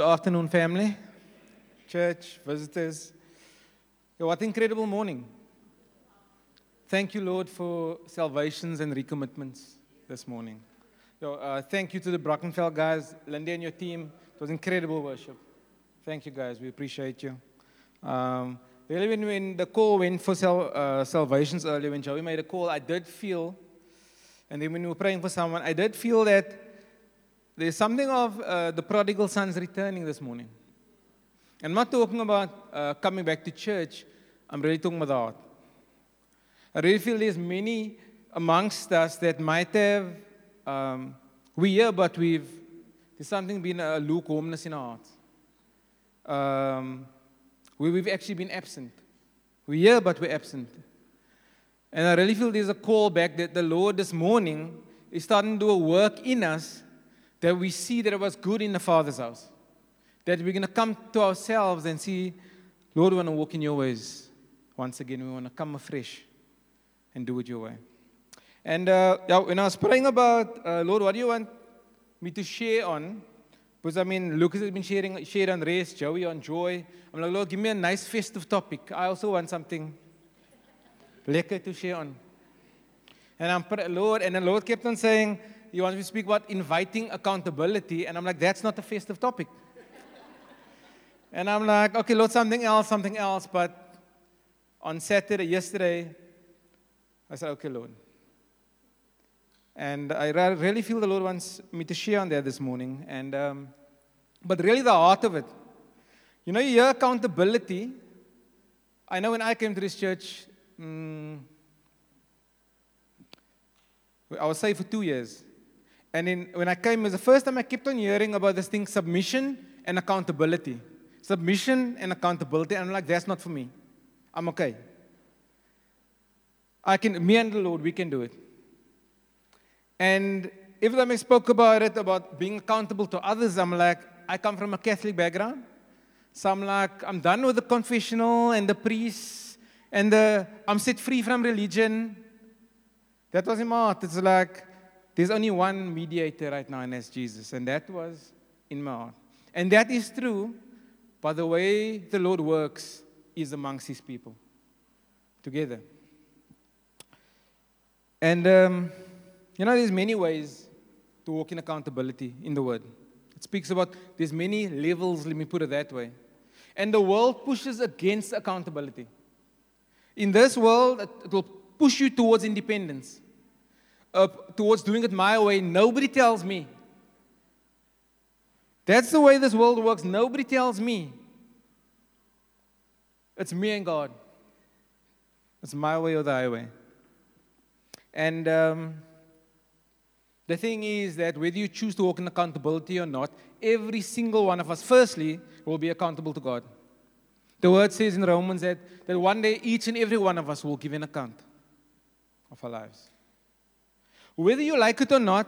Good afternoon, family, church, visitors. Yeah, what incredible morning. Thank you, Lord, for salvations and recommitments this morning. So, uh, thank you to the Brackenfell guys, Lindy and your team. It was incredible worship. Thank you, guys. We appreciate you. Um, really, when, when the call went for sal- uh, salvations earlier, when Joey made a call, I did feel, and then when we were praying for someone, I did feel that there's something of uh, the prodigal sons returning this morning. I'm not talking about uh, coming back to church, I'm really talking about the heart. I really feel there's many amongst us that might have, um, we here, but we've, there's something been a lukewarmness in our hearts. Um, where we've actually been absent. We're here, but we're absent. And I really feel there's a call back that the Lord this morning is starting to do a work in us that we see that it was good in the Father's house. That we're going to come to ourselves and see, Lord, we want to walk in your ways. Once again, we want to come afresh and do it your way. And uh, when I was praying about, uh, Lord, what do you want me to share on? Because I mean, Lucas has been sharing, shared on race, Joey on joy. I'm like, Lord, give me a nice festive topic. I also want something lekker to share on. And I'm, praying, Lord, and the Lord kept on saying, He wants me to speak about inviting accountability. And I'm like, that's not a festive topic. and I'm like, okay, Lord, something else, something else. But on Saturday, yesterday, I said, okay, Lord. And I really feel the Lord wants me to share on that this morning. And, um, but really, the heart of it, you know, you hear accountability. I know when I came to this church, um, I was saved for two years. And in, when I came, it was the first time I kept on hearing about this thing submission and accountability. Submission and accountability. And I'm like, that's not for me. I'm okay. I can, me and the Lord, we can do it. And every time I spoke about it, about being accountable to others, I'm like, I come from a Catholic background. So I'm like, I'm done with the confessional and the priests and the, I'm set free from religion. That was in my heart. It's like, there's only one mediator right now, and that's Jesus. And that was in my heart. And that is true, but the way the Lord works is amongst his people together. And, um, you know, there's many ways to walk in accountability in the Word. It speaks about there's many levels, let me put it that way. And the world pushes against accountability. In this world, it will push you towards independence, uh, towards doing it my way. Nobody tells me. That's the way this world works. Nobody tells me. It's me and God. It's my way or the highway. And um, the thing is that whether you choose to walk in accountability or not, every single one of us, firstly, will be accountable to God. The word says in Romans that, that one day each and every one of us will give an account of our lives. Whether you like it or not,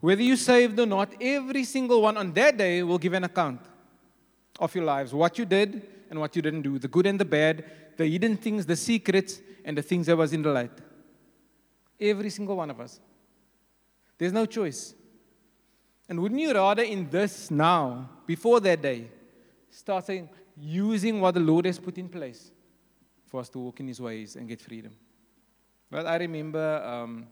whether you saved or not, every single one on that day will give an account of your lives, what you did and what you didn't do, the good and the bad, the hidden things, the secrets, and the things that was in the light. Every single one of us. There's no choice. And wouldn't you rather in this now, before that day, start saying, using what the Lord has put in place for us to walk in His ways and get freedom? Well, I remember. Um,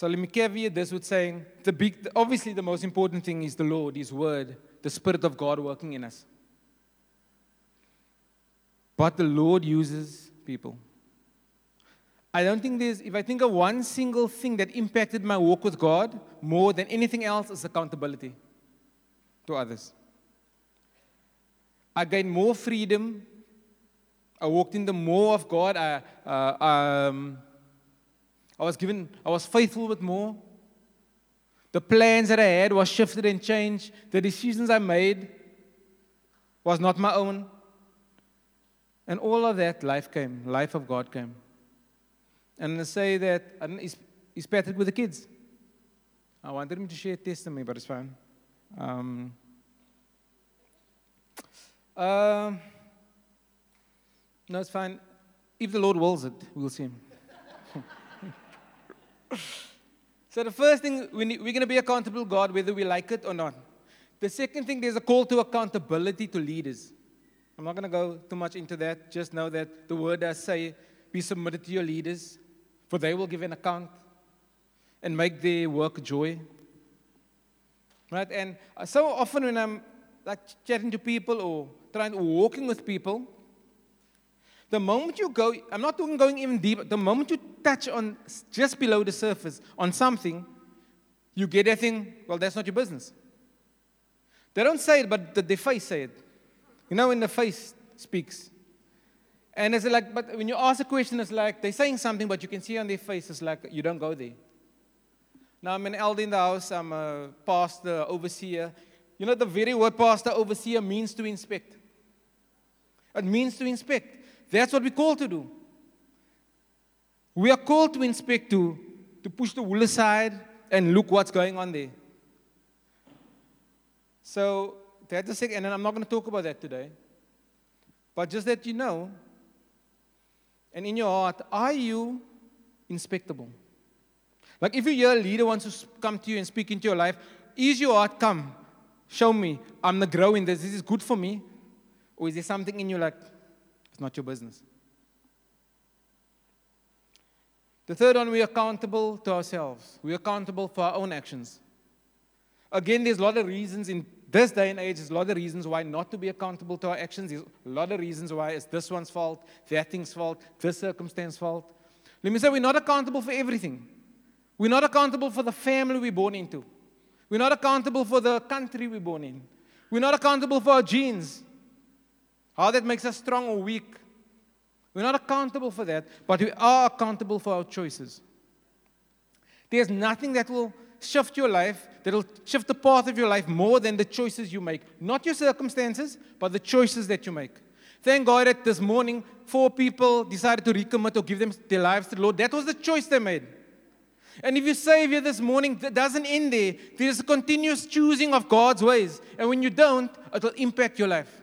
so let me caveat this with saying the big, obviously, the most important thing is the Lord, His Word, the Spirit of God working in us. But the Lord uses people. I don't think there's, if I think of one single thing that impacted my walk with God more than anything else, is accountability to others. I gained more freedom. I walked in the more of God. I, uh, um, I was given, I was faithful with more. The plans that I had was shifted and changed. The decisions I made was not my own. And all of that, life came, life of God came. And I say that, don't, is, is Patrick with the kids? I wanted him to share testimony, but it's fine. Um, uh, no, it's fine. If the Lord wills it, we'll see him. So the first thing, we need, we're going to be accountable to God whether we like it or not. The second thing, there's a call to accountability to leaders. I'm not going to go too much into that. Just know that the word does say, be submitted to your leaders, for they will give an account and make their work joy. Right? And uh, so often when I'm like chatting to people or trying walking with people, the moment you go, I'm not talking going even deeper, the moment you touch on just below the surface on something, you get a thing, well, that's not your business. They don't say it, but the, the face say it. You know, when the face speaks. And it's like, but when you ask a question, it's like they're saying something, but you can see on their face, it's like you don't go there. Now, I'm an elder in the house, I'm a pastor, overseer. You know, the very word pastor, overseer means to inspect. It means to inspect. That's what we're called to do. We are called to inspect, to, to push the wool aside and look what's going on there. So that's the second, and I'm not going to talk about that today. But just that you know, and in your heart, are you inspectable? Like if you hear a leader wants to come to you and speak into your life, is your heart come? Show me. I'm the growing this. This is good for me. Or is there something in you like, not your business. The third one, we're accountable to ourselves. We're accountable for our own actions. Again, there's a lot of reasons in this day and age, there's a lot of reasons why not to be accountable to our actions. There's a lot of reasons why it's this one's fault, that thing's fault, this circumstance's fault. Let me say, we're not accountable for everything. We're not accountable for the family we're born into. We're not accountable for the country we're born in. We're not accountable for our genes. How that makes us strong or weak. We're not accountable for that, but we are accountable for our choices. There's nothing that will shift your life, that will shift the path of your life more than the choices you make. Not your circumstances, but the choices that you make. Thank God that this morning, four people decided to recommit or give them their lives to the Lord. That was the choice they made. And if you say here this morning, that doesn't end there. There's a continuous choosing of God's ways. And when you don't, it will impact your life.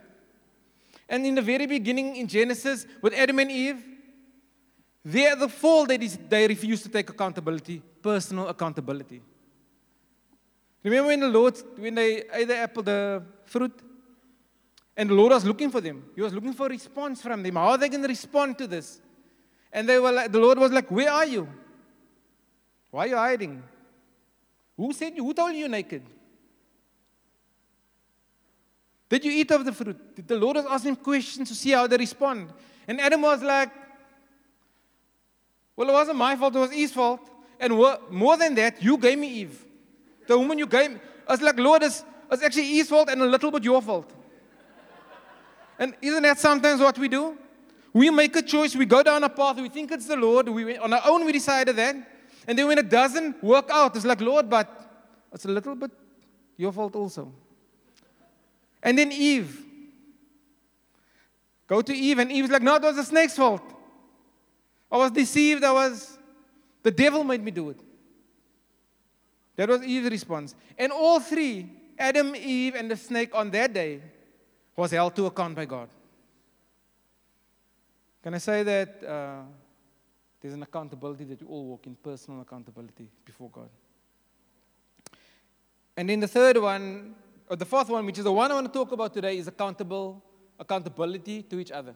And in the very beginning in Genesis with Adam and Eve, they the fall they, they refused to take accountability, personal accountability. Remember when the Lord, when they ate the apple, the fruit, and the Lord was looking for them. He was looking for a response from them. How are they going to respond to this? And they were like, the Lord was like, Where are you? Why are you hiding? Who said you? Who told you naked? Did you eat of the fruit? Did the Lord was asking questions to see how they respond? And Adam was like, Well, it wasn't my fault, it was Eve's fault. And more than that, you gave me Eve. The woman you gave me. I was like, Lord, it's, it's actually Eve's fault and a little bit your fault. And isn't that sometimes what we do? We make a choice, we go down a path, we think it's the Lord, we, on our own we decided that. And then when it doesn't work out, it's like, Lord, but it's a little bit your fault also. And then Eve. Go to Eve, and Eve's like, no, it was the snake's fault. I was deceived. I was, the devil made me do it. That was Eve's response. And all three, Adam, Eve, and the snake on that day, was held to account by God. Can I say that uh, there's an accountability that you all walk in personal accountability before God? And then the third one, or the fourth one, which is the one I want to talk about today, is accountable, accountability to each other.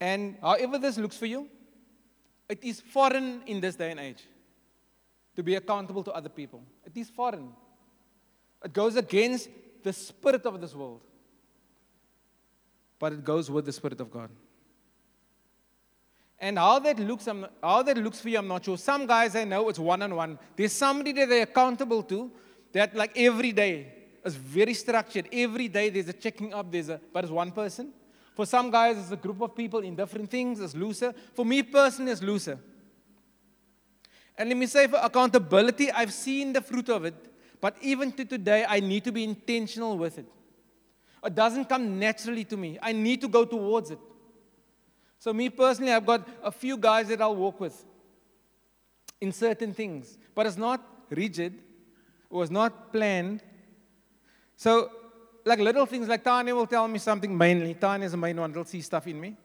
And however this looks for you, it is foreign in this day and age to be accountable to other people. It is foreign. It goes against the spirit of this world, but it goes with the spirit of God. And how that looks, um, I'm, how that looks for you, I'm not sure. Some guys I know it's one on one. There's somebody that they're accountable to that like every day is very structured. Every day there's a checking up, there's a but it's one person. For some guys, it's a group of people in different things, it's looser. For me personally, it's looser. And let me say for accountability, I've seen the fruit of it, but even to today, I need to be intentional with it. It doesn't come naturally to me. I need to go towards it. So, me personally, I've got a few guys that I'll walk with in certain things, but it's not rigid, it was not planned. So, like little things, like Tanya will tell me something mainly. Tanya is the main one, they'll see stuff in me.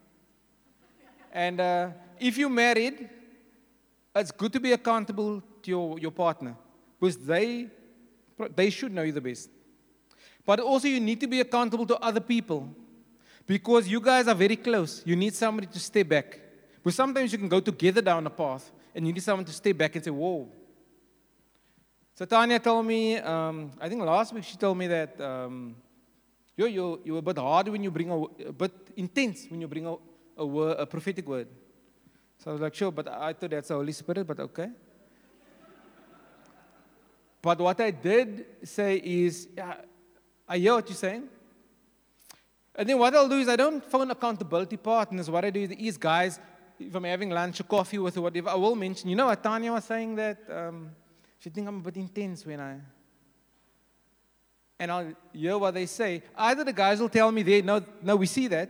And uh, if you're married, it's good to be accountable to your, your partner because they, they should know you the best. But also, you need to be accountable to other people because you guys are very close. You need somebody to stay back. But sometimes you can go together down a path and you need someone to stay back and say, Whoa. So Tanya told me, um, I think last week she told me that um, you're, you're, you're a bit hard when you bring a, a bit intense when you bring a, a, word, a prophetic word. So I was like, sure, but I thought that's the Holy Spirit, but okay. But what I did say is, yeah, I hear what you're saying. And then what I'll do is I don't phone accountability partners. What I do is, guys, if I'm having lunch or coffee with or whatever, I will mention, you know what Tanya was saying that um, she think I'm a bit intense when I. And I'll hear what they say. Either the guys will tell me, they, no, no, we see that.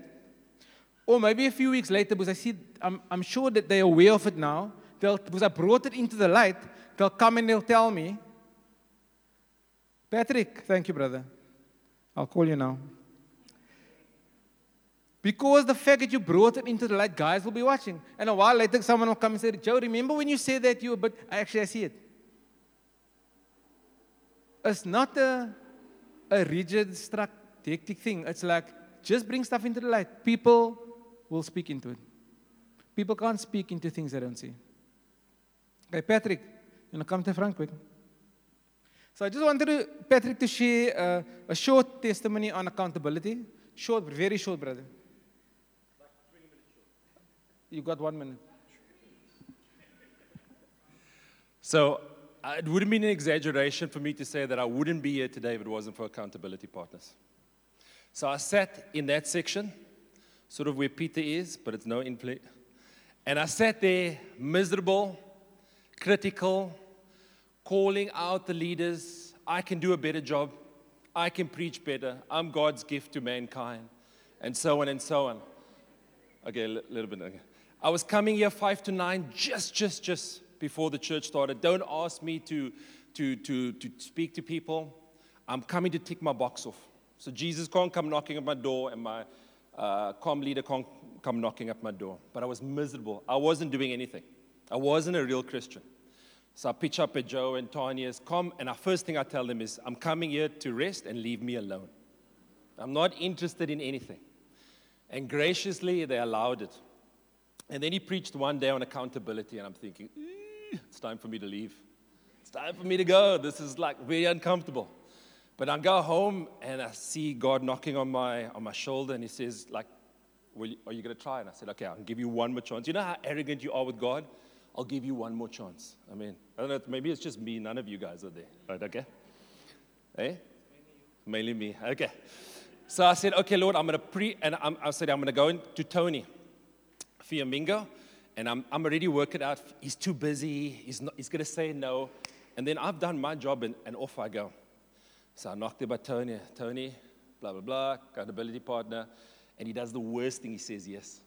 Or maybe a few weeks later, because I see, I'm, I'm sure that they're aware of it now, they'll, because I brought it into the light, they'll come and they'll tell me, Patrick, thank you, brother. I'll call you now. Because the fact that you brought it into the light, guys will be watching. And a while later, someone will come and say, Joe, remember when you said that you were, but actually, I see it. It's not a, a rigid, struck, hectic thing. It's like, just bring stuff into the light. People will speak into it. People can't speak into things they don't see. Okay, Patrick, you to come to front quick? So I just wanted to, Patrick to share uh, a short testimony on accountability. Short, very short, brother. You got one minute. So uh, it wouldn't be an exaggeration for me to say that I wouldn't be here today if it wasn't for accountability partners. So I sat in that section, sort of where Peter is, but it's no influence. And I sat there miserable, critical, calling out the leaders. I can do a better job. I can preach better. I'm God's gift to mankind. And so on and so on. Okay, a little bit. Okay. I was coming here five to nine, just, just, just before the church started. Don't ask me to, to, to, to speak to people. I'm coming to tick my box off. So Jesus can't come knocking at my door, and my uh, com leader can't come knocking at my door. But I was miserable. I wasn't doing anything. I wasn't a real Christian. So I pitch up at Joe and Tanya's, come, and the first thing I tell them is, I'm coming here to rest and leave me alone. I'm not interested in anything. And graciously, they allowed it. And then he preached one day on accountability, and I'm thinking, it's time for me to leave. It's time for me to go. This is like very uncomfortable. But I go home and I see God knocking on my, on my shoulder, and He says, like, are you going to try? And I said, okay, I'll give you one more chance. You know how arrogant you are with God? I'll give you one more chance. I mean, I don't know, maybe it's just me. None of you guys are there. Right, okay? Eh? Mainly me. Okay. So I said, okay, Lord, I'm going to pre, and I'm, I said, I'm going to go into Tony. Fiamingo, and I'm, I'm already working out. He's too busy. He's, he's going to say no. And then I've done my job, and, and off I go. So I knocked about Tony. Tony, blah, blah, blah, accountability partner. And he does the worst thing. He says yes.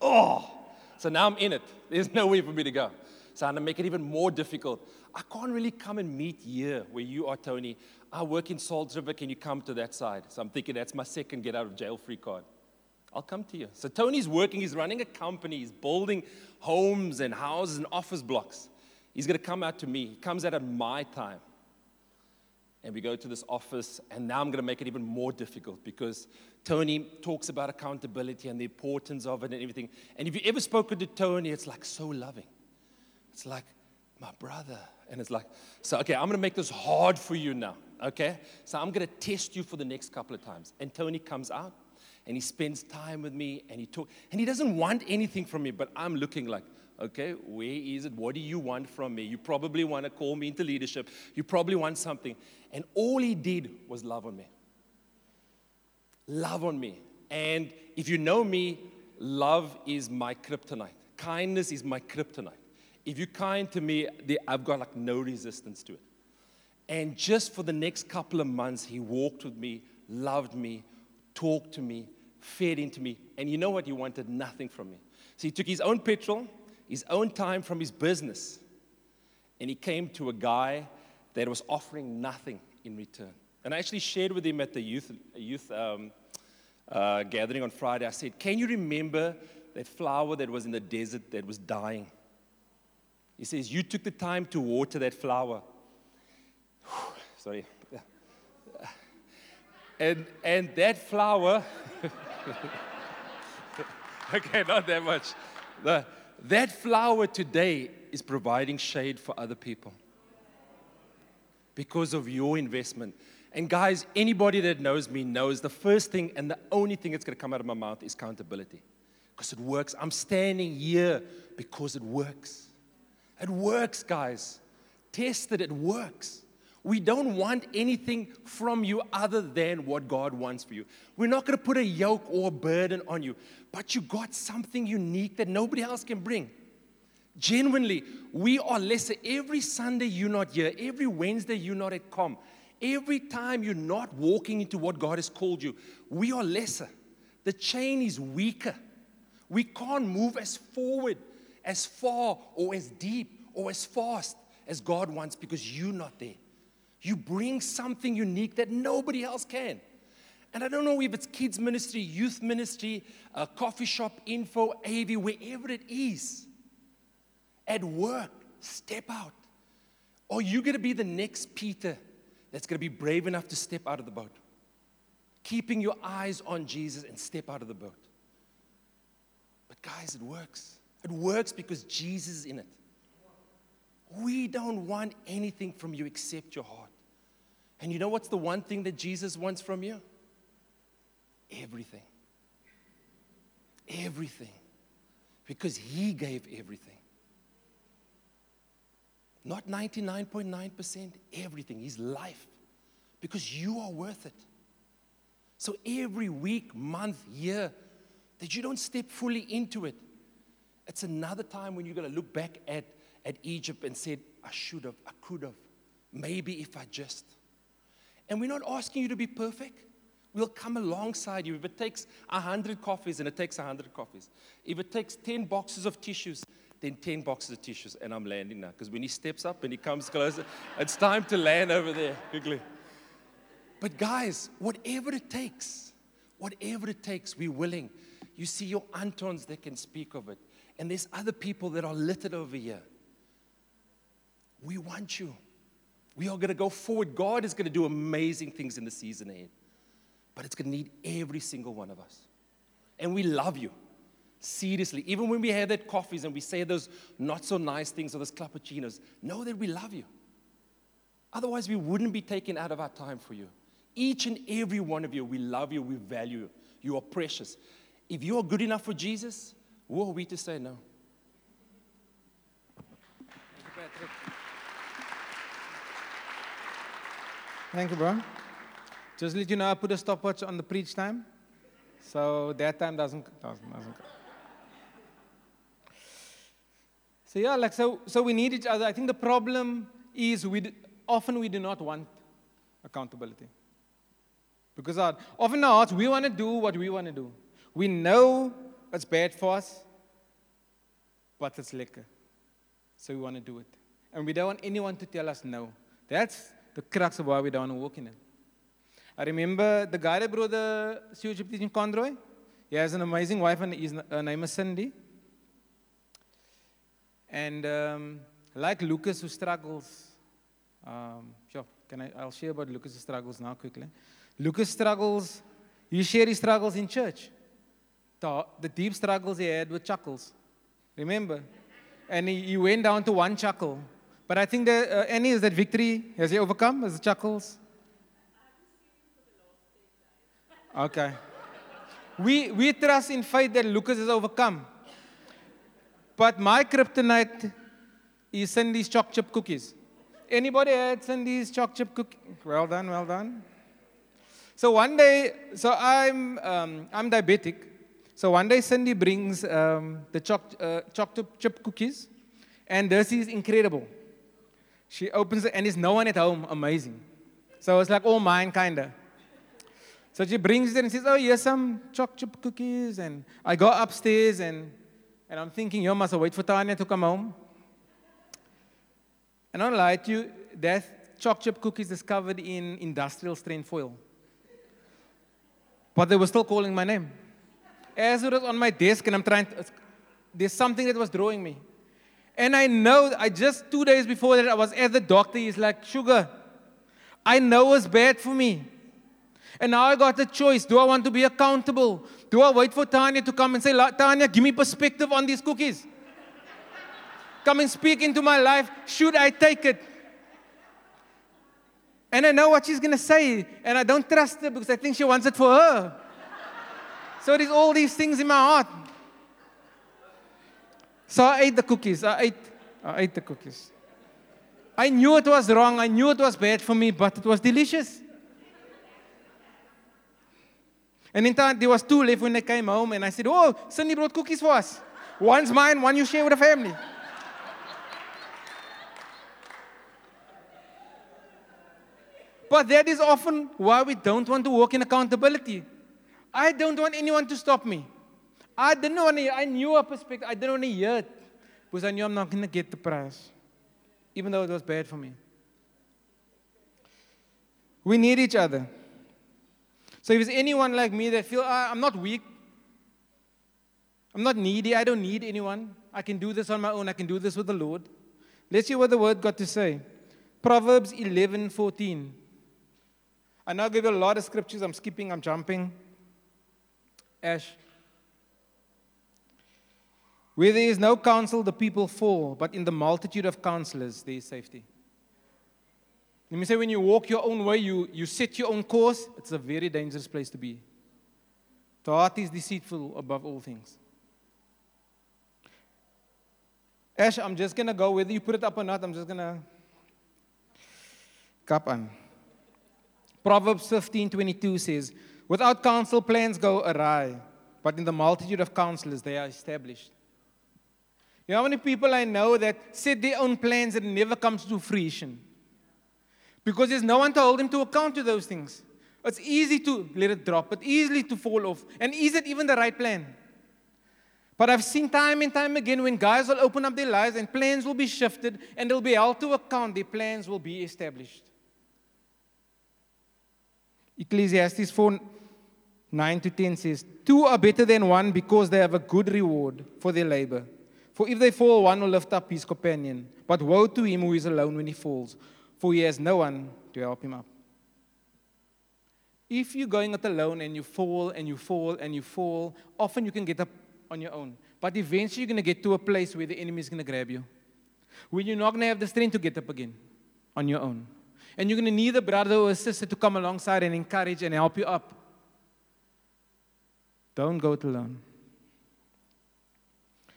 Oh! So now I'm in it. There's no way for me to go. So I'm going to make it even more difficult. I can't really come and meet here where you are, Tony. I work in Salt River. Can you come to that side? So I'm thinking that's my second get out of jail free card. I'll come to you. So Tony's working, he's running a company, he's building homes and houses and office blocks. He's going to come out to me. He comes out at my time. And we go to this office, and now I'm going to make it even more difficult because Tony talks about accountability and the importance of it and everything. And if you ever spoken to Tony, it's like so loving. It's like, my brother. And it's like, so, okay, I'm going to make this hard for you now, okay? So I'm going to test you for the next couple of times. And Tony comes out, and he spends time with me and he talk and he doesn't want anything from me but i'm looking like okay where is it? What do you want from me? You probably want to call me into leadership. You probably want something. And all he did was love on me. Love on me. And if you know me love is my kryptonite. Kindness is my kryptonite. If you're kind to me i've got like no resistance to it. And just for the next couple of months he walked with me loved me talked to me fed into me. And you know what? He wanted nothing from me. So he took his own petrol, his own time from his business, and he came to a guy that was offering nothing in return. And I actually shared with him at the youth, youth um, uh, gathering on Friday. I said, Can you remember that flower that was in the desert that was dying? He says, You took the time to water that flower. Sorry. And, and that flower, okay, not that much. The, that flower today is providing shade for other people because of your investment. And guys, anybody that knows me knows the first thing and the only thing that's going to come out of my mouth is accountability because it works. I'm standing here because it works. It works, guys. Test it, it works. We don't want anything from you other than what God wants for you. We're not going to put a yoke or a burden on you, but you got something unique that nobody else can bring. Genuinely, we are lesser. Every Sunday you're not here, every Wednesday you're not at COM, every time you're not walking into what God has called you, we are lesser. The chain is weaker. We can't move as forward, as far, or as deep, or as fast as God wants because you're not there. You bring something unique that nobody else can. And I don't know if it's kids' ministry, youth ministry, a coffee shop, info, AV, wherever it is. At work, step out. Or you're going to be the next Peter that's going to be brave enough to step out of the boat. Keeping your eyes on Jesus and step out of the boat. But guys, it works. It works because Jesus is in it. We don't want anything from you except your heart. And you know what's the one thing that Jesus wants from you? Everything. Everything. Because he gave everything. Not 99.9%, everything, his life. Because you are worth it. So every week, month, year, that you don't step fully into it, it's another time when you're going to look back at, at Egypt and said, I should have, I could have. Maybe if I just. And we're not asking you to be perfect. We'll come alongside you. If it takes 100 coffees, and it takes 100 coffees. If it takes 10 boxes of tissues, then 10 boxes of tissues. And I'm landing now. Because when he steps up and he comes closer, it's time to land over there quickly. But guys, whatever it takes, whatever it takes, we're willing. You see your Antons that can speak of it. And there's other people that are littered over here. We want you. We are going to go forward. God is going to do amazing things in the season ahead. But it's going to need every single one of us. And we love you. Seriously. Even when we have that coffees and we say those not so nice things or those cappuccinos, know that we love you. Otherwise, we wouldn't be taking out of our time for you. Each and every one of you, we love you, we value you. You are precious. If you are good enough for Jesus, who are we to say no? Thank you, bro. Just let you know, I put a stopwatch on the preach time. So that time doesn't, doesn't, doesn't So yeah, like so, so we need each other. I think the problem is we often we do not want accountability. Because our, often our hearts, we want to do what we want to do. We know it's bad for us, but it's lekker, So we want to do it. And we don't want anyone to tell us no. That's the crux of why we don't walk in it. I remember the guy that brought the stewardship teaching, Conroy. He has an amazing wife, and his, her name is Cindy. And um, like Lucas, who struggles, um, sure, can I, I'll share about Lucas' struggles now quickly. Lucas struggles, he shared his struggles in church. The, the deep struggles he had with chuckles. Remember? And he, he went down to one chuckle. But I think that uh, Annie, is that victory? Has he overcome? The chuckles? Okay. We, we trust in faith that Lucas has overcome. But my kryptonite is Cindy's choc chip cookies. Anybody had Cindy's choc chip cookies? Well done, well done. So one day, so I'm, um, I'm diabetic. So one day Cindy brings um, the choc, uh, choc chip cookies, and this is incredible. She opens it, and there's no one at home. Amazing. So it's like all mine, kind of. So she brings it and says, Oh, here's some choc chip cookies. And I go upstairs and, and I'm thinking, Yo, must I wait for Tanya to come home? And I don't lie to you, that choc chip cookies is covered in industrial strength foil. But they were still calling my name. As it was on my desk and I'm trying to, there's something that was drawing me. And I know, I just two days before that, I was at the doctor. He's like, Sugar, I know it's bad for me. And now I got the choice. Do I want to be accountable? Do I wait for Tanya to come and say, Tanya, give me perspective on these cookies? come and speak into my life. Should I take it? And I know what she's going to say. And I don't trust her because I think she wants it for her. so there's all these things in my heart. So I ate the cookies. I ate, I ate the cookies. I knew it was wrong. I knew it was bad for me, but it was delicious. And in time, there was two left when they came home, and I said, Oh, Cindy brought cookies for us. One's mine, one you share with the family. but that is often why we don't want to walk in accountability. I don't want anyone to stop me. I didn't want to, I knew a perspective, I didn't want to hear it because I knew I'm not going to get the prize, even though it was bad for me. We need each other. So if there's anyone like me that feel ah, I'm not weak, I'm not needy, I don't need anyone. I can do this on my own. I can do this with the Lord. Let's see what the word got to say. Proverbs 11, 14. I now give you a lot of scriptures. I'm skipping, I'm jumping. Ash. Where there is no counsel, the people fall, but in the multitude of counselors, there is safety. Let me say, when you walk your own way, you, you set your own course, it's a very dangerous place to be. The heart is deceitful above all things. Ash, I'm just going to go, whether you put it up or not, I'm just going to cap on. Proverbs 15 22 says, Without counsel, plans go awry, but in the multitude of counselors, they are established. You know how many people I know that set their own plans and never comes to fruition? Because there's no one to hold them to account to those things. It's easy to let it drop, but easily to fall off. And is it even the right plan? But I've seen time and time again when guys will open up their lives and plans will be shifted and they'll be held to account, their plans will be established. Ecclesiastes 4 9 to 10 says, Two are better than one because they have a good reward for their labor. For if they fall, one will lift up his companion. But woe to him who is alone when he falls, for he has no one to help him up. If you're going it alone and you fall and you fall and you fall, often you can get up on your own. But eventually you're going to get to a place where the enemy is going to grab you. When you're not going to have the strength to get up again on your own. And you're going to need a brother or a sister to come alongside and encourage and help you up. Don't go it alone.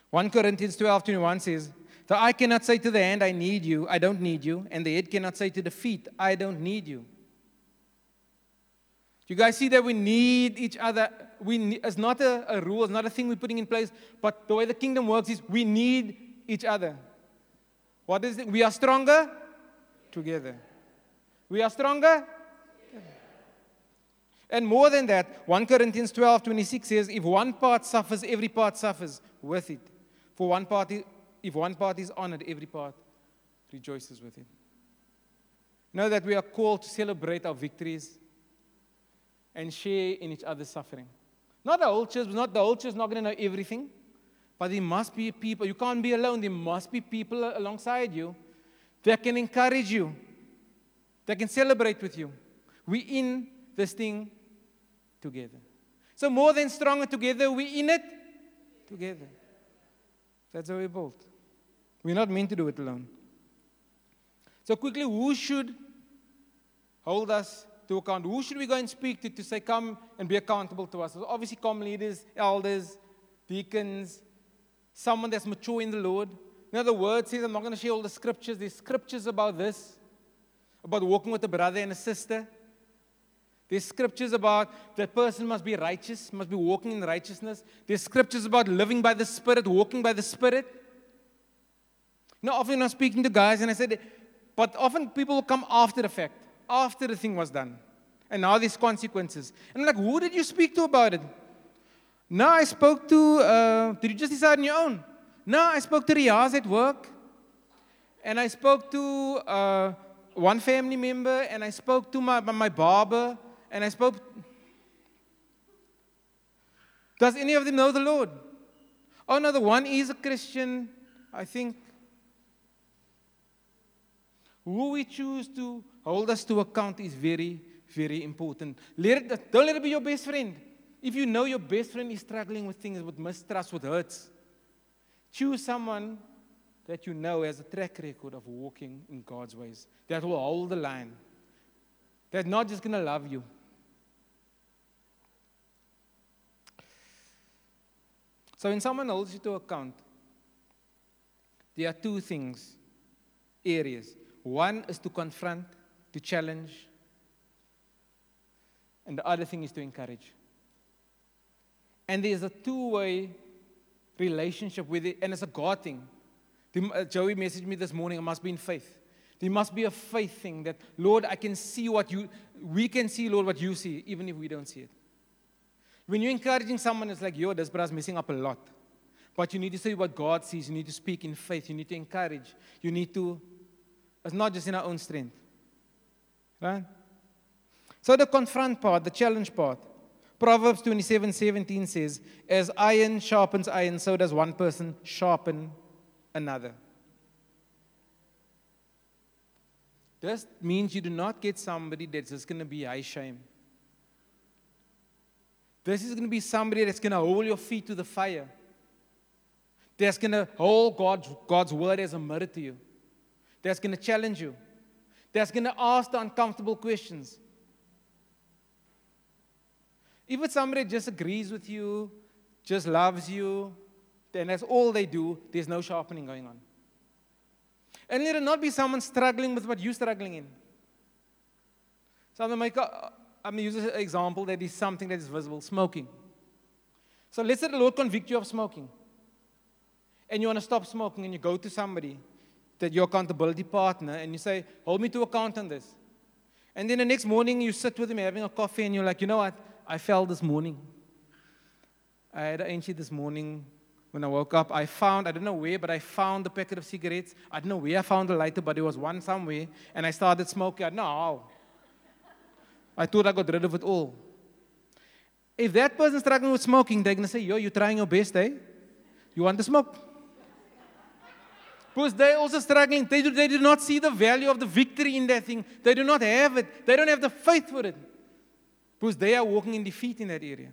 1 Corinthians 12 21 says, The eye cannot say to the hand, I need you, I don't need you, and the head cannot say to the feet, I don't need you. You guys see that we need each other. We it's not a, a rule, it's not a thing we're putting in place, but the way the kingdom works is we need each other. What is it? We are stronger together. We are stronger. And more than that, 1 Corinthians 12 26 says, If one part suffers, every part suffers with it. For one party, if one part is honored, every part rejoices with it. Know that we are called to celebrate our victories and share in each other's suffering. Not the whole church, not the whole church not going to know everything, but there must be people. You can't be alone. There must be people alongside you that can encourage you that can celebrate with you. We in this thing together. So more than stronger together, we in it together. That's how we built. We're not meant to do it alone. So quickly, who should hold us to account? Who should we go and speak to to say, come and be accountable to us? So obviously, common leaders, elders, deacons, someone that's mature in the Lord. Know, the word says, I'm not going to share all the scriptures. There's scriptures about this about walking with a brother and a sister. There's scriptures about that person must be righteous, must be walking in righteousness. There's scriptures about living by the Spirit, walking by the Spirit. You know, often I'm speaking to guys and I said, but often people will come after the fact, after the thing was done. And now there's consequences. And I'm like, who did you speak to about it? No, I spoke to, uh, did you just decide on your own? No, I spoke to Riaz at work. And I spoke to, uh, one family member and I spoke to my, my barber and I spoke. Does any of them know the Lord? Oh, no, the one is a Christian. I think Who we choose to hold us to account is very, very important. Let it, don't let it be your best friend. If you know your best friend is struggling with things, with mistrust, with hurts, choose someone that you know has a track record of walking in God's ways, that will hold the line, that's not just going to love you. So, when someone holds you to account, there are two things, areas. One is to confront, to challenge, and the other thing is to encourage. And there's a two way relationship with it, and it's a God thing. Uh, Joey messaged me this morning, I must be in faith. There must be a faith thing that, Lord, I can see what you, we can see, Lord, what you see, even if we don't see it. When you're encouraging someone, it's like, yo, this brother's messing up a lot. But you need to say what God sees. You need to speak in faith. You need to encourage. You need to, it's not just in our own strength. Right? So the confront part, the challenge part. Proverbs 27 17 says, As iron sharpens iron, so does one person sharpen another. This means you do not get somebody that's just going to be high shame. This is going to be somebody that's going to hold your feet to the fire. That's going to hold God's, God's word as a mirror to you. That's going to challenge you. That's going to ask the uncomfortable questions. If it's somebody that just agrees with you, just loves you, then that's all they do, there's no sharpening going on. And let it not be someone struggling with what you're struggling in. So I'm going to I'm use an example that is something that is visible smoking. So let's say the Lord convict you of smoking. And you want to stop smoking, and you go to somebody, that your accountability partner, and you say, Hold me to account on this. And then the next morning, you sit with him having a coffee, and you're like, You know what? I fell this morning. I had an inch this morning when I woke up, I found, I don't know where, but I found a packet of cigarettes. I don't know where I found the lighter, but it was one somewhere. And I started smoking. I no. I thought I got rid of it all. If that person's struggling with smoking, they're going to say, Yo, you're trying your best, eh? You want to smoke? Because they're also struggling. They do, they do not see the value of the victory in that thing. They do not have it. They don't have the faith for it. Because they are walking in defeat in that area.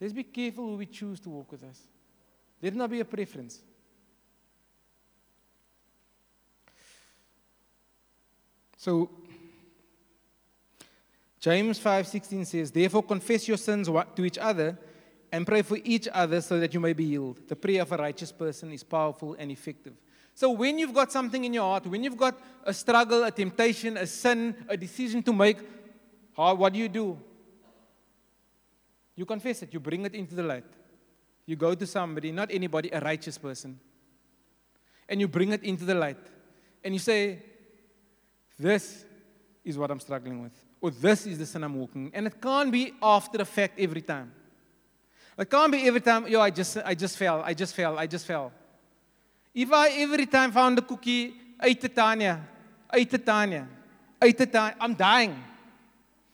Let's be careful who we choose to walk with us. Let it not be a preference. So James 5:16 says, "Therefore confess your sins to each other and pray for each other so that you may be healed. The prayer of a righteous person is powerful and effective." So when you've got something in your heart, when you've got a struggle, a temptation, a sin, a decision to make, how, what do you do? You confess it, you bring it into the light. You go to somebody, not anybody, a righteous person. And you bring it into the light. And you say, This is what I'm struggling with. Or this is the sin I'm walking. And it can't be after the fact every time. It can't be every time, yo, I just I just fell, I just fell, I just fell. If I every time found the cookie, ate the Tanya, ate the Tanya, ate the Tanya, I'm dying.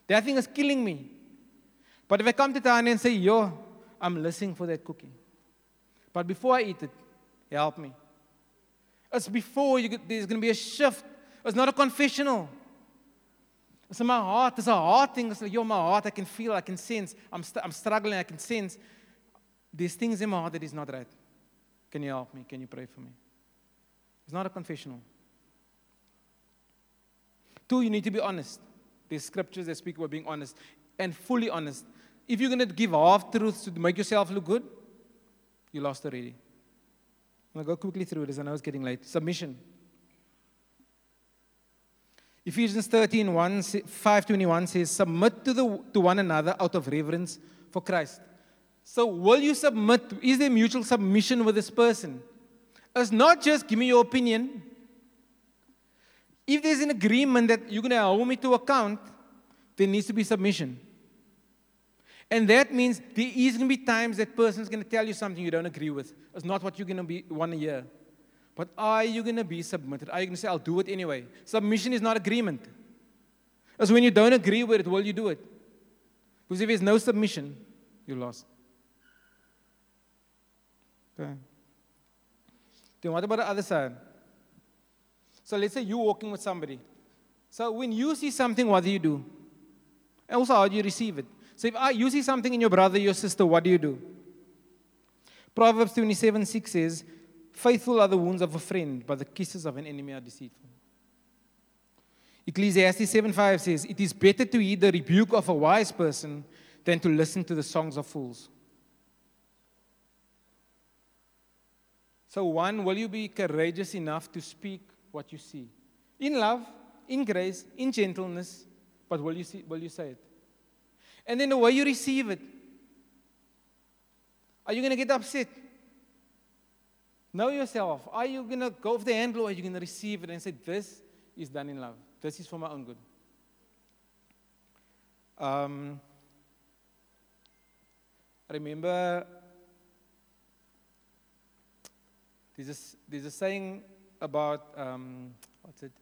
That thing is killing me. But if I come to Tanya and say, Yo, I'm listening for that cookie. But before I eat it, help me. It's before you there's going to be a shift. It's not a confessional. It's in my heart. It's a heart thing. It's like, yo, my heart, I can feel, I can sense. I'm, st- I'm struggling, I can sense. There's things in my heart that is not right. Can you help me? Can you pray for me? It's not a confessional. Two, you need to be honest. There's scriptures that speak about being honest and fully honest. If you're going to give half truths to make yourself look good, you lost already. I'm going to go quickly through this. I know it's getting late. Submission. Ephesians 13, 1, 521 says, Submit to, the, to one another out of reverence for Christ. So, will you submit? Is there mutual submission with this person? It's not just give me your opinion. If there's an agreement that you're going to hold me to account, there needs to be submission. And that means there is going to be times that person's going to tell you something you don't agree with. It's not what you're going to be want to hear. But are you going to be submitted? Are you going to say, I'll do it anyway? Submission is not agreement. Because when you don't agree with it, will you do it? Because if there's no submission, you're lost. Okay. Then what about the other side? So let's say you're walking with somebody. So when you see something, what do you do? And also, how do you receive it? So if I, you see something in your brother, your sister, what do you do? Proverbs 27 6 says, Faithful are the wounds of a friend, but the kisses of an enemy are deceitful. Ecclesiastes 7 5 says, It is better to heed the rebuke of a wise person than to listen to the songs of fools. So, one, will you be courageous enough to speak what you see? In love, in grace, in gentleness, but will you, see, will you say it? And then the way you receive it. Are you going to get upset? Know yourself. Are you going to go for the handle or are you going to receive it and say, This is done in love? This is for my own good. Um, I remember there's a, there's a saying about, um, what's it?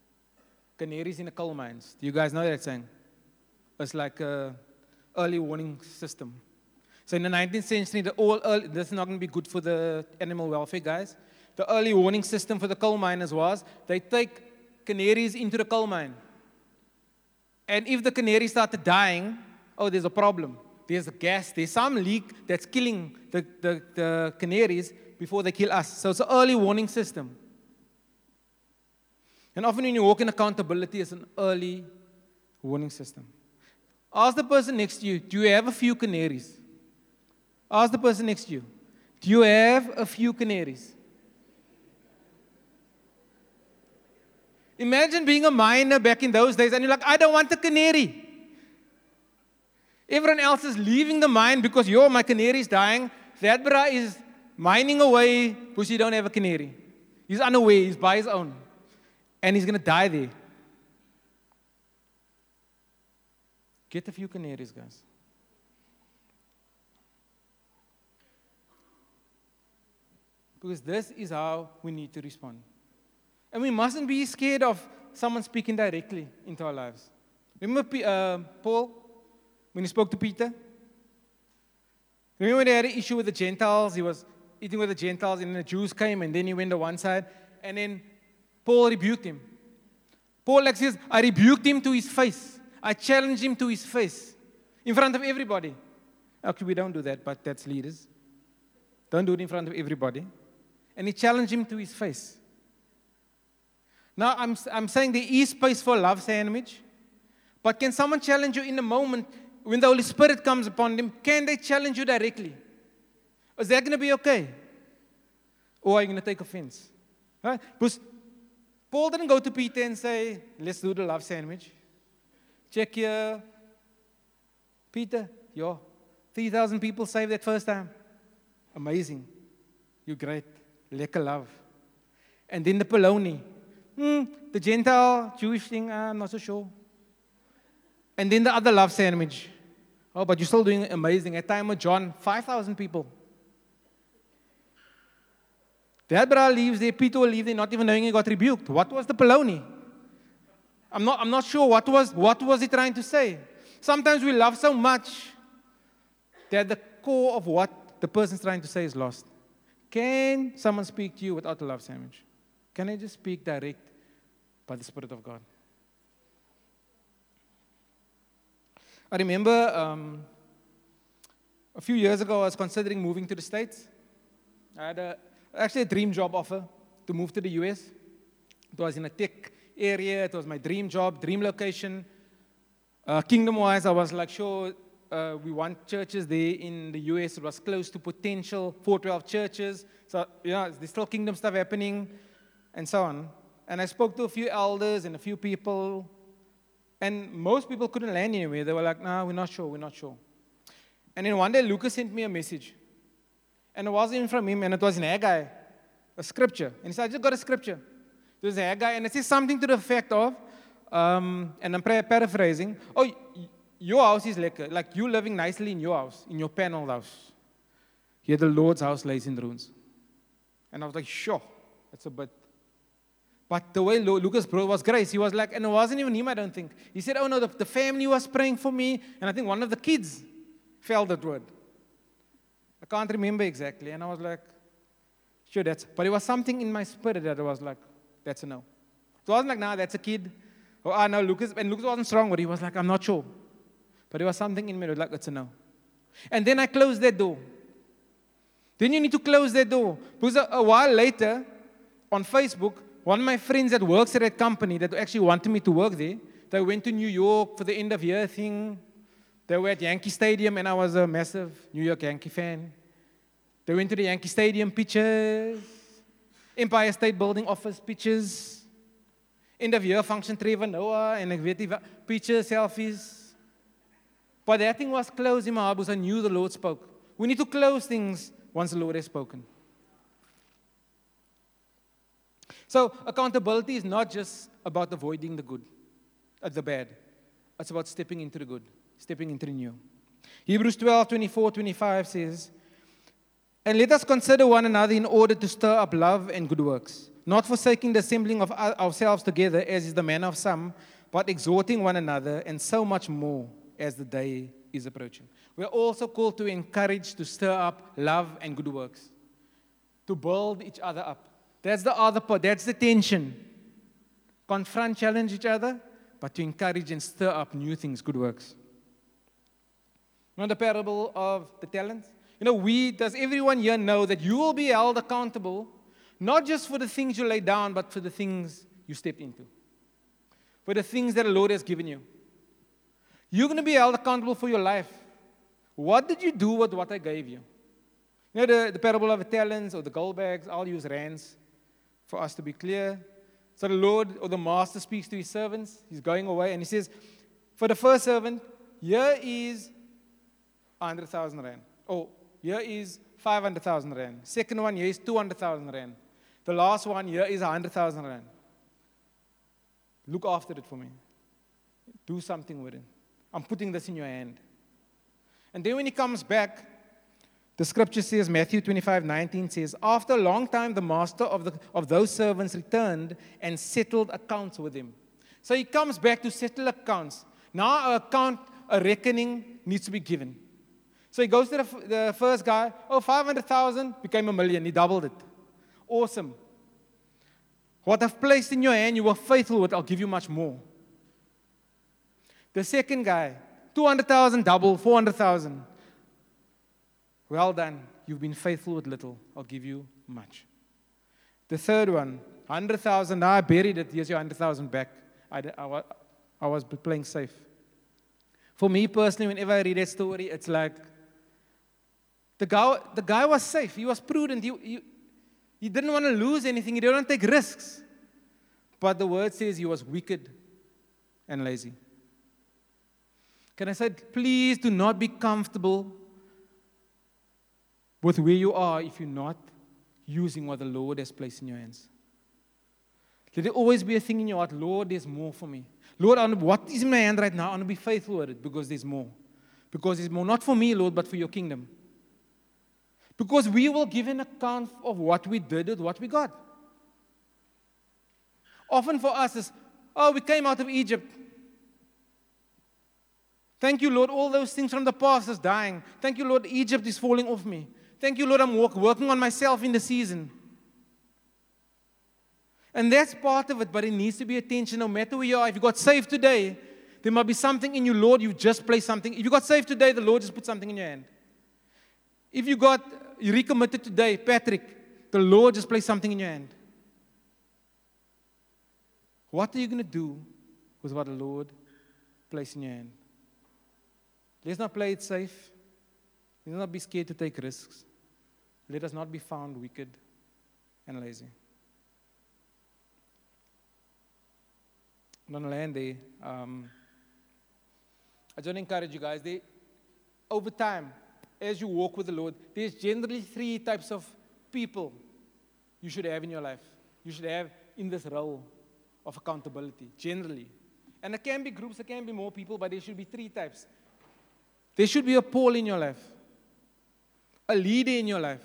Canaries in the coal mines. Do you guys know that saying? It's like a early warning system. So in the 19th century, the early, this is not going to be good for the animal welfare guys. The early warning system for the coal miners was they take canaries into the coal mine. And if the canaries started dying, oh, there's a problem. There's a gas, there's some leak that's killing the, the, the canaries before they kill us. So it's an early warning system. And often when you walk in accountability, it's an early warning system. Ask the person next to you, do you have a few canaries? Ask the person next to you, do you have a few canaries? Imagine being a miner back in those days and you're like, I don't want a canary. Everyone else is leaving the mine because, yo, my canary is dying. That bra is mining away because he don't have a canary. He's unaware, he's by his own. And he's going to die there. Get a few canaries, guys. Because this is how we need to respond. And we mustn't be scared of someone speaking directly into our lives. Remember uh, Paul when he spoke to Peter? Remember when he had an issue with the Gentiles? He was eating with the Gentiles, and the Jews came, and then he went to one side, and then Paul rebuked him. Paul like says, I rebuked him to his face. I challenged him to his face in front of everybody. Okay, we don't do that, but that's leaders. Don't do it in front of everybody. And he challenged him to his face. Now, I'm, I'm saying there is space for love sandwich, but can someone challenge you in a moment when the Holy Spirit comes upon them? Can they challenge you directly? Is that going to be okay? Or are you going to take offense? Right? Because Paul didn't go to Peter and say, let's do the love sandwich. Check here. Peter, yo, 3,000 people saved that first time. Amazing. You're great. Lekker love. And then the polony. Hmm, the Gentile Jewish thing, uh, I'm not so sure. And then the other love sandwich. Oh, but you're still doing amazing. At time of John, 5,000 people. That brother leaves there, Peter will leave there, not even knowing he got rebuked. What was the polony? I'm not, I'm not sure what was, what was he trying to say. Sometimes we love so much that the core of what the person's trying to say is lost. Can someone speak to you without a love sandwich? Can I just speak direct by the Spirit of God? I remember um, a few years ago, I was considering moving to the States. I had a, actually a dream job offer to move to the US. It was in a tech area, it was my dream job, dream location. Uh, Kingdom wise, I was like, sure, uh, we want churches there in the US. It was close to potential 412 churches. So, you know, there's still kingdom stuff happening and so on. And I spoke to a few elders and a few people, and most people couldn't land anywhere. They were like, no, we're not sure, we're not sure. And then one day, Lucas sent me a message. And it wasn't from him, and it was in Haggai, a scripture. And he said, I just got a scripture. It was Haggai, and it says something to the effect of, um, and I'm paraphrasing, oh, your house is like, like you living nicely in your house, in your paneled house. Here the Lord's house lays in ruins. And I was like, sure, that's a bit but the way Lucas brought was grace. He was like, and it wasn't even him, I don't think. He said, Oh no, the, the family was praying for me. And I think one of the kids felt that word. I can't remember exactly. And I was like, Sure, that's. But it was something in my spirit that I was like, That's a no. It wasn't like, nah, that's a kid. Or, ah, no, Lucas. And Lucas wasn't strong, but he was like, I'm not sure. But there was something in me that was like, a no. And then I closed that door. Then you need to close that door. Because a, a while later, on Facebook, one of my friends that works at that company that actually wanted me to work there, they went to New York for the end of year thing. They were at Yankee Stadium, and I was a massive New York Yankee fan. They went to the Yankee Stadium pictures, Empire State Building office pictures, end of year function, Trevor Noah, and ek weet pictures, selfies. But that thing was closed in my heart because I knew the Lord spoke. We need to close things once the Lord has spoken. So accountability is not just about avoiding the good, uh, the bad. It's about stepping into the good, stepping into the new. Hebrews 12, 24, 25 says, And let us consider one another in order to stir up love and good works, not forsaking the assembling of ourselves together, as is the manner of some, but exhorting one another, and so much more as the day is approaching. We are also called to encourage, to stir up love and good works, to build each other up. That's the other part, that's the tension. Confront, challenge each other, but to encourage and stir up new things, good works. Know the parable of the talents? You know, we, does everyone here know that you will be held accountable, not just for the things you lay down, but for the things you stepped into, for the things that the Lord has given you. You're going to be held accountable for your life. What did you do with what I gave you? You know, the, the parable of the talents or the gold bags, I'll use rands for us to be clear. So the Lord or the master speaks to his servants. He's going away and he says, For the first servant, here is 100,000 rand. Oh, here is 500,000 rand. Second one, here is 200,000 rand. The last one, here is 100,000 rand. Look after it for me. Do something with it. I'm putting this in your hand. And then when he comes back, the scripture says, Matthew 25, 19 says, After a long time, the master of, the, of those servants returned and settled accounts with him. So he comes back to settle accounts. Now, a account, a reckoning needs to be given. So he goes to the, the first guy, oh, 500,000 became a million. He doubled it. Awesome. What I've placed in your hand, you were faithful with, I'll give you much more. The second guy, 200,000 double, 400,000. Well done. You've been faithful with little. I'll give you much. The third one, 100,000. I buried it. Here's your 100,000 back. I, I, I was playing safe. For me personally, whenever I read that story, it's like the guy, the guy was safe. He was prudent. He, he, he didn't want to lose anything. He didn't want to take risks. But the word says he was wicked and lazy. Can I say, please do not be comfortable with where you are if you're not using what the Lord has placed in your hands. Let there always be a thing in your heart, Lord, there's more for me. Lord, I wanna- what is in my hand right now? I want to be faithful with it because there's more. Because there's more, not for me, Lord, but for your kingdom. Because we will give an account of what we did with what we got. Often for us is, oh, we came out of Egypt. Thank you, Lord. All those things from the past is dying. Thank you, Lord. Egypt is falling off me. Thank you, Lord. I'm work, working on myself in the season. And that's part of it, but it needs to be attention no matter where you are. If you got saved today, there might be something in you, Lord. You just placed something. If you got saved today, the Lord just put something in your hand. If you got you recommitted today, Patrick, the Lord just placed something in your hand. What are you going to do with what the Lord placed in your hand? Let's not play it safe. Let's not be scared to take risks. Let us not be found wicked and lazy. And on land um, I just encourage you guys. Over time, as you walk with the Lord, there's generally three types of people you should have in your life. You should have in this role of accountability, generally. And there can be groups, there can be more people, but there should be three types. There should be a Paul in your life, a leader in your life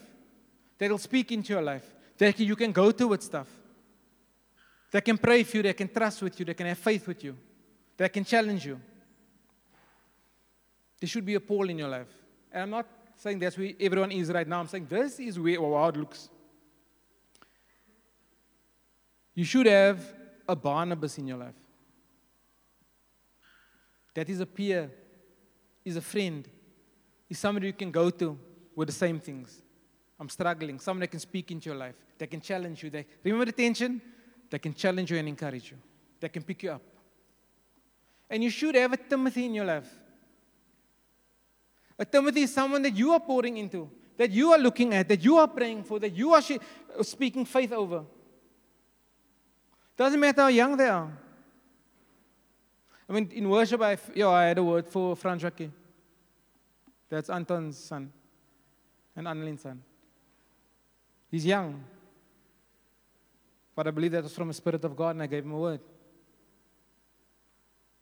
that will speak into your life, that you can go to with stuff, that can pray for you, that can trust with you, that can have faith with you, that can challenge you. There should be a Paul in your life. And I'm not saying that's where everyone is right now. I'm saying this is where or how it looks. You should have a Barnabas in your life. That is a peer, is a friend, is somebody you can go to with the same things. I'm struggling. Someone that can speak into your life, that can challenge you. They, remember the tension? That can challenge you and encourage you, that can pick you up. And you should have a Timothy in your life. A Timothy is someone that you are pouring into, that you are looking at, that you are praying for, that you are speaking faith over. Doesn't matter how young they are. I mean, in worship, I, yeah, I had a word for Franz Jacques. That's Anton's son and Anneline's son. He's young. But I believe that was from the Spirit of God, and I gave him a word.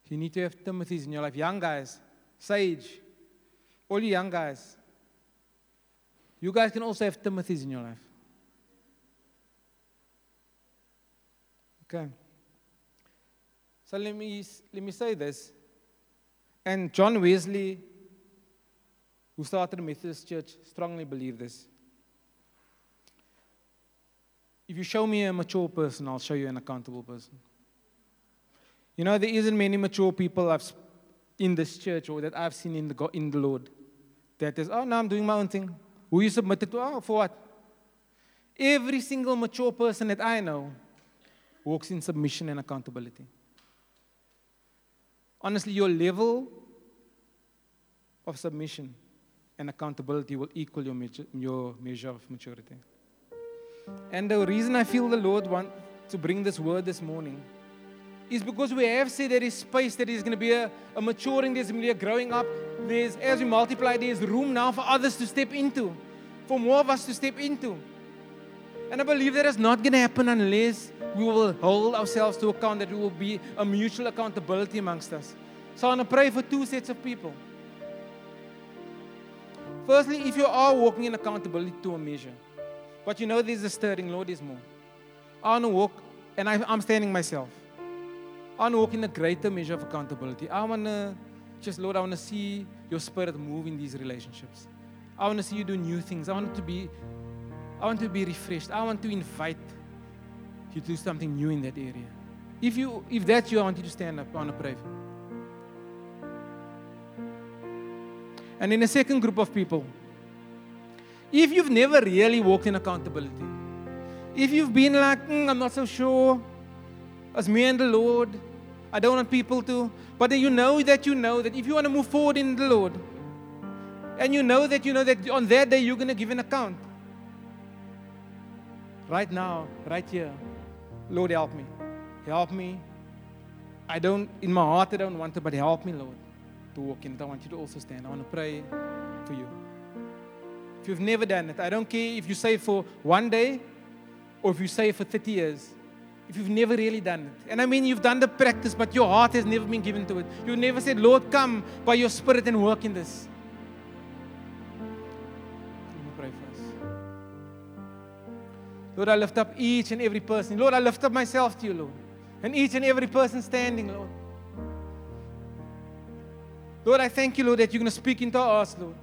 You need to have Timothy's in your life. Young guys, Sage, all you young guys. You guys can also have Timothy's in your life. Okay. So let me, let me say this. And John Wesley, who started the Methodist Church, strongly believe this. If you show me a mature person, I'll show you an accountable person. You know, there isn't many mature people I've, in this church or that I've seen in the, in the Lord that is, oh, no, I'm doing my own thing. Who you submitted to? Oh, for what? Every single mature person that I know walks in submission and accountability. Honestly, your level of submission and accountability will equal your measure, your measure of maturity. And the reason I feel the Lord want to bring this word this morning is because we have said there is space, there is going to be a, a maturing, there's going to be a growing up. There's, as we multiply, there's room now for others to step into, for more of us to step into. And I believe that is not going to happen unless we will hold ourselves to account, that we will be a mutual accountability amongst us. So I want to pray for two sets of people. Firstly, if you are walking in accountability to a measure, but you know there's a stirring, Lord, there's more. I want to walk, and I, I'm standing myself. I want to walk in a greater measure of accountability. I want to just, Lord, I want to see your spirit move in these relationships. I want to see you do new things. I want to be, I want to be refreshed. I want to invite you to do something new in that area. If you, if that's you, I want you to stand up. I want to pray And in a second group of people, if you've never really walked in accountability, if you've been like, mm, I'm not so sure, as me and the Lord, I don't want people to, but then you know that you know that if you want to move forward in the Lord, and you know that you know that on that day you're going to give an account. Right now, right here, Lord, help me. Help me. I don't, in my heart, I don't want to, but help me, Lord, to walk in it. I want you to also stand. I want to pray for you. If you've never done it, I don't care if you say for one day or if you say for 30 years. If you've never really done it. And I mean, you've done the practice, but your heart has never been given to it. You've never said, Lord, come by your spirit and work in this. Let me pray for us. Lord, I lift up each and every person. Lord, I lift up myself to you, Lord. And each and every person standing, Lord. Lord, I thank you, Lord, that you're going to speak into us, Lord.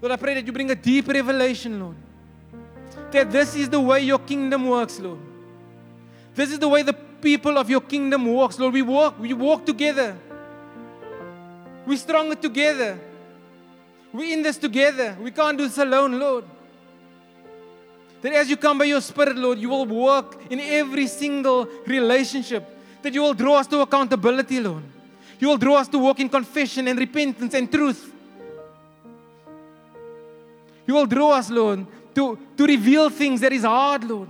Lord, I pray that you bring a deep revelation, Lord. That this is the way your kingdom works, Lord. This is the way the people of your kingdom walks, Lord. We walk, we walk together. We're stronger together. We're in this together. We can't do this alone, Lord. That as you come by your Spirit, Lord, you will work in every single relationship. That you will draw us to accountability, Lord. You will draw us to walk in confession and repentance and truth. You will draw us, Lord, to, to reveal things that is hard, Lord.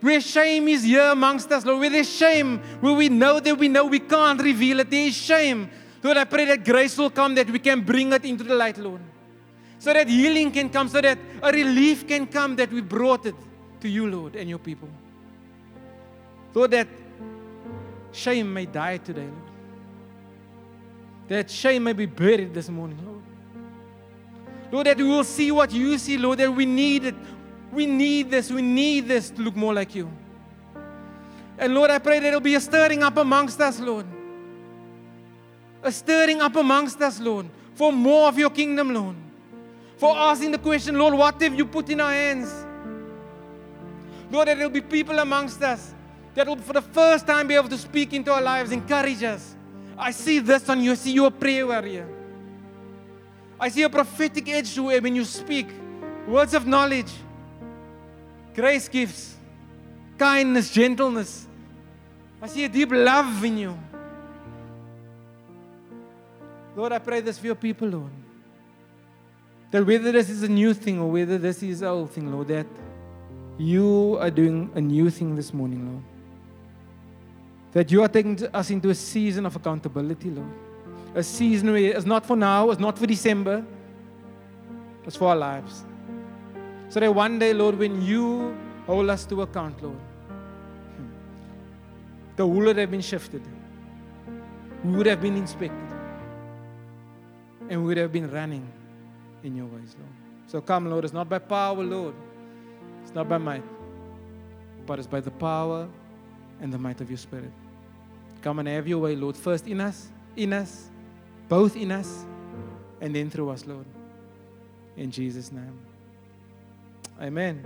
Where shame is here amongst us, Lord, where there's shame, where we know that we know we can't reveal it, there is shame. Lord, I pray that grace will come, that we can bring it into the light, Lord. So that healing can come, so that a relief can come, that we brought it to you, Lord, and your people. Lord, that shame may die today, Lord. That shame may be buried this morning, Lord. Lord, that we will see what you see, Lord, that we need it. We need this. We need this to look more like you. And Lord, I pray that there'll be a stirring up amongst us, Lord. A stirring up amongst us, Lord, for more of your kingdom, Lord. For asking the question, Lord, what have you put in our hands? Lord, that there'll be people amongst us that will, for the first time, be able to speak into our lives, encourage us. I see this on you. I see you a prayer warrior. I see a prophetic edge to when you speak. Words of knowledge, grace gifts, kindness, gentleness. I see a deep love in you. Lord, I pray this for your people, Lord. That whether this is a new thing or whether this is an old thing, Lord, that you are doing a new thing this morning, Lord. That you are taking us into a season of accountability, Lord. A season where it's not for now, it's not for December, it's for our lives. So that one day, Lord, when you hold us to account, Lord, hmm, the wool would have been shifted, we would have been inspected, and we would have been running in your ways, Lord. So come, Lord, it's not by power, Lord, it's not by might, but it's by the power and the might of your Spirit. Come and have your way, Lord, first in us, in us, both in us, and then through us, Lord. In Jesus' name. Amen.